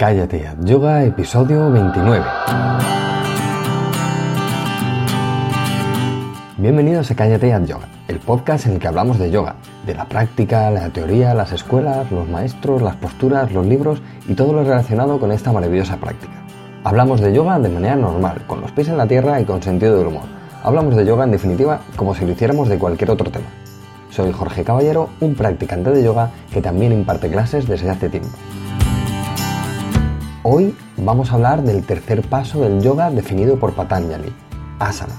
Cállate Yoga, episodio 29. Bienvenidos a Cállate Ad Yoga, el podcast en el que hablamos de yoga, de la práctica, la teoría, las escuelas, los maestros, las posturas, los libros y todo lo relacionado con esta maravillosa práctica. Hablamos de yoga de manera normal, con los pies en la tierra y con sentido del humor. Hablamos de yoga en definitiva como si lo hiciéramos de cualquier otro tema. Soy Jorge Caballero, un practicante de yoga que también imparte clases desde hace tiempo. Hoy vamos a hablar del tercer paso del yoga definido por Patanjali, asana.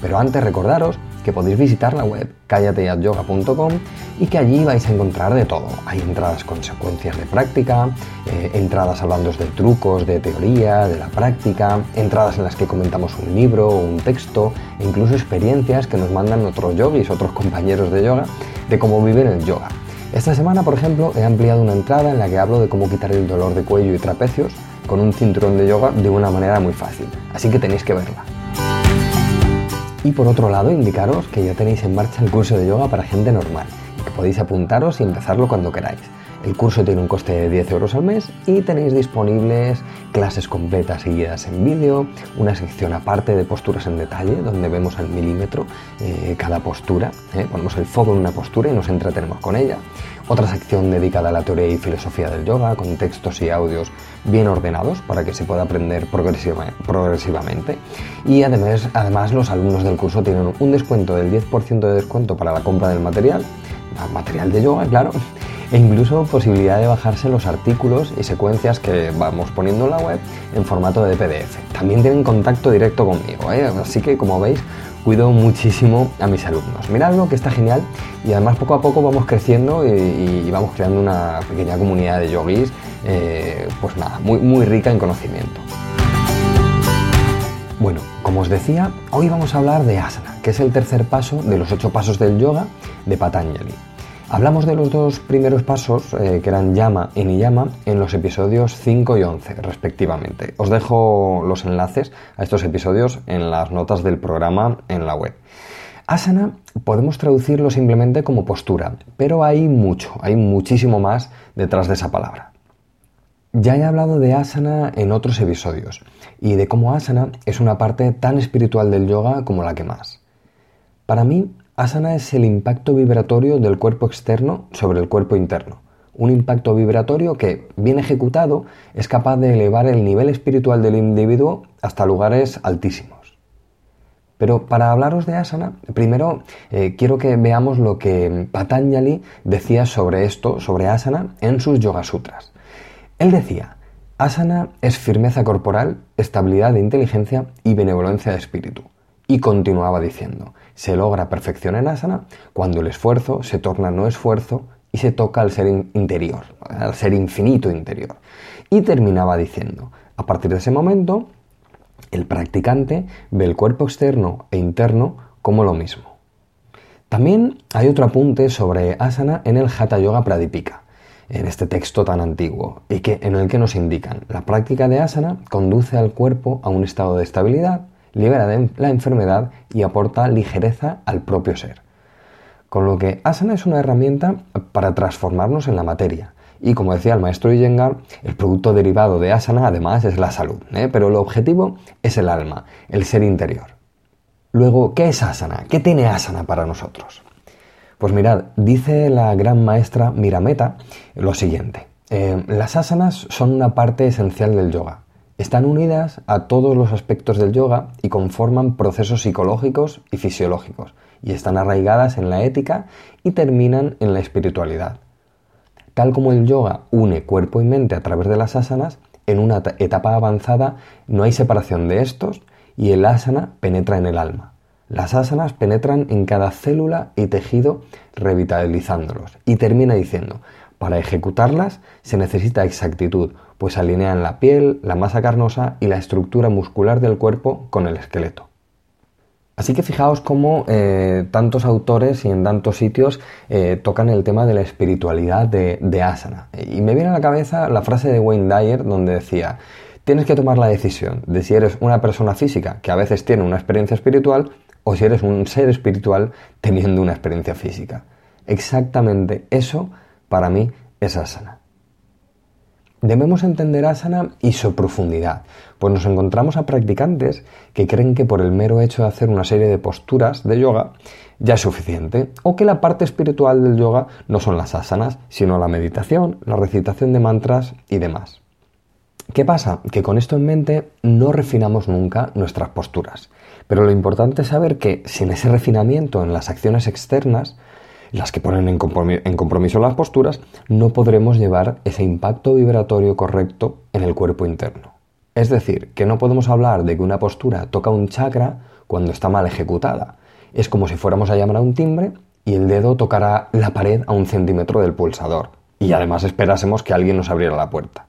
Pero antes recordaros que podéis visitar la web callateatyoga.com y que allí vais a encontrar de todo. Hay entradas con secuencias de práctica, eh, entradas hablando de trucos, de teoría, de la práctica, entradas en las que comentamos un libro o un texto e incluso experiencias que nos mandan otros yogis, otros compañeros de yoga, de cómo viven el yoga. Esta semana, por ejemplo, he ampliado una entrada en la que hablo de cómo quitar el dolor de cuello y trapecios con un cinturón de yoga de una manera muy fácil, así que tenéis que verla. Y por otro lado, indicaros que ya tenéis en marcha el curso de yoga para gente normal que podéis apuntaros y empezarlo cuando queráis. El curso tiene un coste de 10 euros al mes y tenéis disponibles clases completas y guiadas en vídeo, una sección aparte de posturas en detalle donde vemos al milímetro eh, cada postura, ¿eh? ponemos el foco en una postura y nos entretenemos con ella, otra sección dedicada a la teoría y filosofía del yoga con textos y audios bien ordenados para que se pueda aprender progresivamente y además, además los alumnos del curso tienen un descuento del 10% de descuento para la compra del material, material de yoga, claro, e incluso posibilidad de bajarse los artículos y secuencias que vamos poniendo en la web en formato de PDF. También tienen contacto directo conmigo, ¿eh? así que como veis cuido muchísimo a mis alumnos. Miradlo que está genial y además poco a poco vamos creciendo y, vamos creando una pequeña comunidad de yogis, eh, pues nada, muy, muy rica en conocimiento. Bueno, como os decía, hoy vamos a hablar de asana, que es el tercer paso de los ocho pasos del yoga de Patanjali. Hablamos de los dos primeros pasos, eh, que eran Yama y Niyama, en los episodios 5 y 11, respectivamente. Os dejo los enlaces a estos episodios en las notas del programa en la web. Asana podemos traducirlo simplemente como postura, pero hay mucho, hay muchísimo más detrás de esa palabra. Ya he hablado de asana en otros episodios y de cómo asana es una parte tan espiritual del yoga como la que más. Para mí, Asana es el impacto vibratorio del cuerpo externo sobre el cuerpo interno. Un impacto vibratorio que, bien ejecutado, es capaz de elevar el nivel espiritual del individuo hasta lugares altísimos. Pero para hablaros de asana, primero eh, quiero que veamos lo que Patanjali decía sobre esto, sobre asana, en sus Yoga Sutras. Él decía, asana es firmeza corporal, estabilidad de inteligencia y benevolencia de espíritu. Y continuaba diciendo, se logra perfección en asana cuando el esfuerzo se torna no esfuerzo y se toca al ser interior, al ser infinito interior. Y terminaba diciendo, a partir de ese momento, el practicante ve el cuerpo externo e interno como lo mismo. También hay otro apunte sobre asana en el Hatha Yoga Pradipika, en este texto tan antiguo, y que, en el que nos indican, la práctica de asana conduce al cuerpo a un estado de estabilidad, libera de la enfermedad y aporta ligereza al propio ser. Con lo que asana es una herramienta para transformarnos en la materia. Y como decía el maestro Iyengar, el producto derivado de asana además es la salud, ¿eh? pero el objetivo es el alma, el ser interior. Luego, ¿qué es asana? ¿Qué tiene asana para nosotros? Pues mirad, dice la gran maestra Mirameta lo siguiente. Eh, las asanas son una parte esencial del yoga. Están unidas a todos los aspectos del yoga y conforman procesos psicológicos y fisiológicos, y están arraigadas en la ética y terminan en la espiritualidad. Tal como el yoga une cuerpo y mente a través de las asanas, en una etapa avanzada no hay separación de estos y el asana penetra en el alma. Las asanas penetran en cada célula y tejido revitalizándolos. Y termina diciendo, para ejecutarlas se necesita exactitud, pues alinean la piel, la masa carnosa y la estructura muscular del cuerpo con el esqueleto. Así que fijaos cómo eh, tantos autores y en tantos sitios eh, tocan el tema de la espiritualidad de, de, asana. Y me viene a la cabeza la frase de Wayne Dyer donde decía, tienes que tomar la decisión de si eres una persona física que a veces tiene una experiencia espiritual o si eres un ser espiritual teniendo una experiencia física. Exactamente eso para mí es asana. Debemos entender asana y su profundidad, pues nos encontramos a practicantes que creen que por el mero hecho de hacer una serie de posturas de yoga ya es suficiente, o que la parte espiritual del yoga no son las asanas, sino la meditación, la recitación de mantras y demás. ¿Qué pasa? Que con esto en mente no refinamos nunca nuestras posturas, pero lo importante es saber que sin ese refinamiento en las acciones externas, las que ponen en compromiso las posturas, no podremos llevar ese impacto vibratorio correcto en el cuerpo interno. Es decir, que no podemos hablar de que una postura toca un chakra cuando está mal ejecutada. Es como si fuéramos a llamar a un timbre y el dedo tocará la pared a un centímetro del pulsador y además esperásemos que alguien nos abriera la puerta.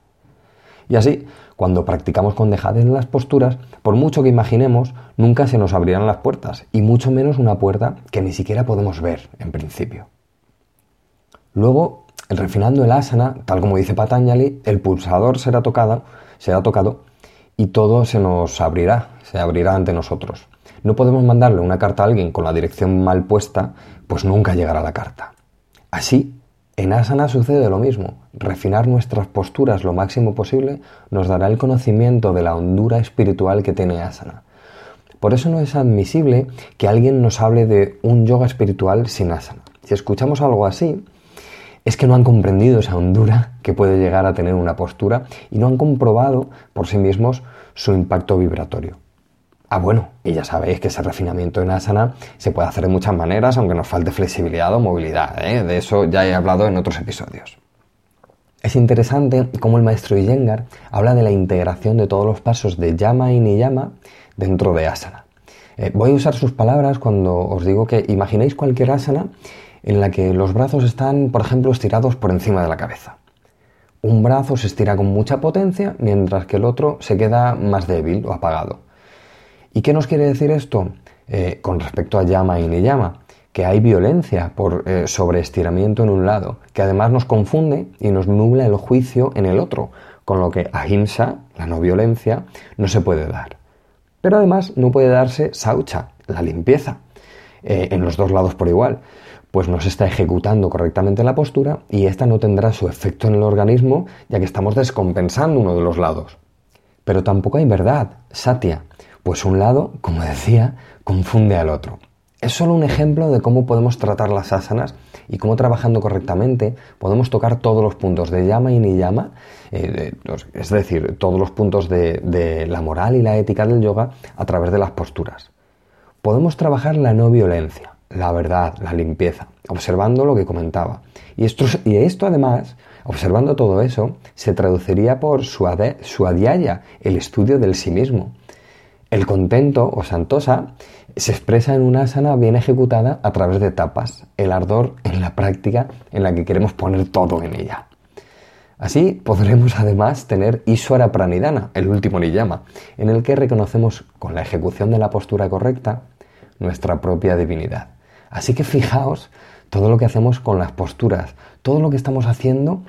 Y así, cuando practicamos con dejadez las posturas, por mucho que imaginemos, nunca se nos abrirán las puertas, y mucho menos una puerta que ni siquiera podemos ver en principio. Luego, refinando el asana, tal como dice Patanjali, el pulsador será tocado, será tocado y todo se nos abrirá, se abrirá ante nosotros. No podemos mandarle una carta a alguien con la dirección mal puesta, pues nunca llegará la carta. Así, en asana sucede lo mismo. Refinar nuestras posturas lo máximo posible nos dará el conocimiento de la hondura espiritual que tiene asana. Por eso no es admisible que alguien nos hable de un yoga espiritual sin asana. Si escuchamos algo así, es que no han comprendido esa hondura que puede llegar a tener una postura y no han comprobado por sí mismos su impacto vibratorio. Ah, bueno, y ya sabéis que ese refinamiento en asana se puede hacer de muchas maneras, aunque nos falte flexibilidad o movilidad. ¿eh? De eso ya he hablado en otros episodios. Es interesante cómo el maestro Iyengar habla de la integración de todos los pasos de Yama y Niyama dentro de asana. Eh, voy a usar sus palabras cuando os digo que imaginéis cualquier asana en la que los brazos están, por ejemplo, estirados por encima de la cabeza. Un brazo se estira con mucha potencia, mientras que el otro se queda más débil o apagado. ¿Y qué nos quiere decir esto eh, con respecto a llama y llama? Que hay violencia por eh, sobreestiramiento en un lado, que además nos confunde y nos nubla el juicio en el otro, con lo que ahimsa, la no violencia, no se puede dar. Pero además no puede darse saucha, la limpieza, eh, en los dos lados por igual, pues no se está ejecutando correctamente la postura y esta no tendrá su efecto en el organismo ya que estamos descompensando uno de los lados. Pero tampoco hay verdad, satya, pues un lado, como decía, confunde al otro. Es solo un ejemplo de cómo podemos tratar las asanas y cómo trabajando correctamente podemos tocar todos los puntos de llama y ni llama, eh, es decir, todos los puntos de, la moral y la ética del yoga a través de las posturas. Podemos trabajar la no violencia, la verdad, la limpieza, observando lo que comentaba. Y esto, y esto además, observando todo eso, se traduciría por su suadiaya, el estudio del sí mismo. El contento o santosa se expresa en una asana bien ejecutada a través de etapas, el ardor en la práctica en la que queremos poner todo en ella. Así podremos además tener Iswara Pranidhana, el último niyama, en el que reconocemos con la ejecución de la postura correcta nuestra propia divinidad. Así que fijaos todo lo que hacemos con las posturas, todo lo que estamos haciendo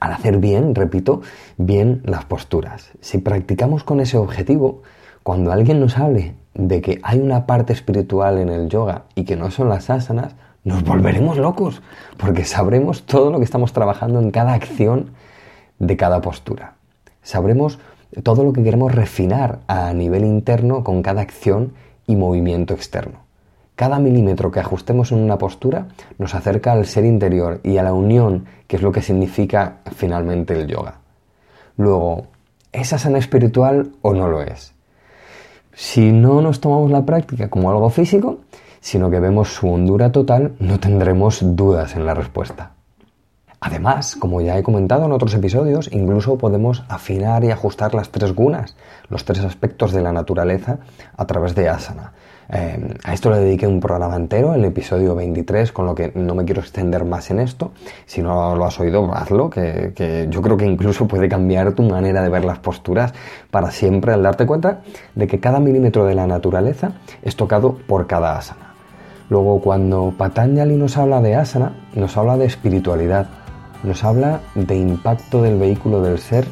al hacer bien, repito, bien las posturas. Si practicamos con ese objetivo, cuando alguien nos hable de que hay una parte espiritual en el yoga y que no son las asanas, nos volveremos locos, porque sabremos todo lo que estamos trabajando en cada acción de cada postura. Sabremos todo lo que queremos refinar a nivel interno con cada acción y movimiento externo. Cada milímetro que ajustemos en una postura nos acerca al ser interior y a la unión, que es lo que significa finalmente el yoga. Luego, ¿es asana espiritual o no lo es? Si no nos tomamos la práctica como algo físico, sino que vemos su hondura total, no tendremos dudas en la respuesta. Además, como ya he comentado en otros episodios, incluso podemos afinar y ajustar las tres gunas, los tres aspectos de la naturaleza, a través de asana. Eh, a esto le dediqué un programa entero, el episodio 23, con lo que no me quiero extender más en esto. Si no lo has oído, hazlo, que, yo creo que incluso puede cambiar tu manera de ver las posturas para siempre al darte cuenta de que cada milímetro de la naturaleza es tocado por cada asana. Luego, cuando Patanjali nos habla de asana, nos habla de espiritualidad, nos habla de impacto del vehículo del ser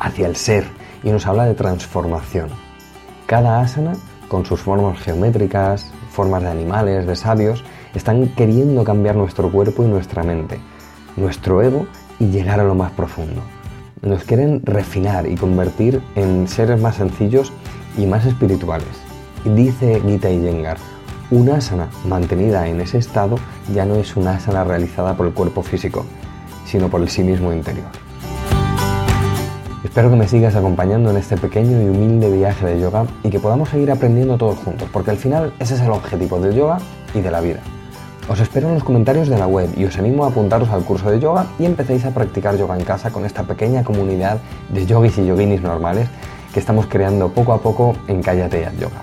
hacia el ser y nos habla de transformación. Cada asana con sus formas geométricas, formas de animales, de sabios, están queriendo cambiar nuestro cuerpo y nuestra mente, nuestro ego y llegar a lo más profundo. nos quieren refinar y convertir en seres más sencillos y más espirituales. Dice Gita Iyengar, una asana mantenida en ese estado ya no es una asana realizada por el cuerpo físico, sino por el sí mismo interior. Espero que me sigas acompañando en este pequeño y humilde viaje de yoga y que podamos seguir aprendiendo todos juntos, porque al final ese es el objetivo del yoga y de la vida. Os espero en los comentarios de la web y os animo a apuntaros al curso de yoga y empecéis a practicar yoga en casa con esta pequeña comunidad de yogis y yoginis normales que estamos creando poco a poco en Cállate Yoga.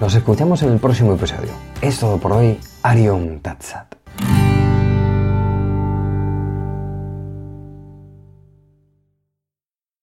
Nos escuchamos en el próximo episodio. Es todo por hoy. Arion Tatsat.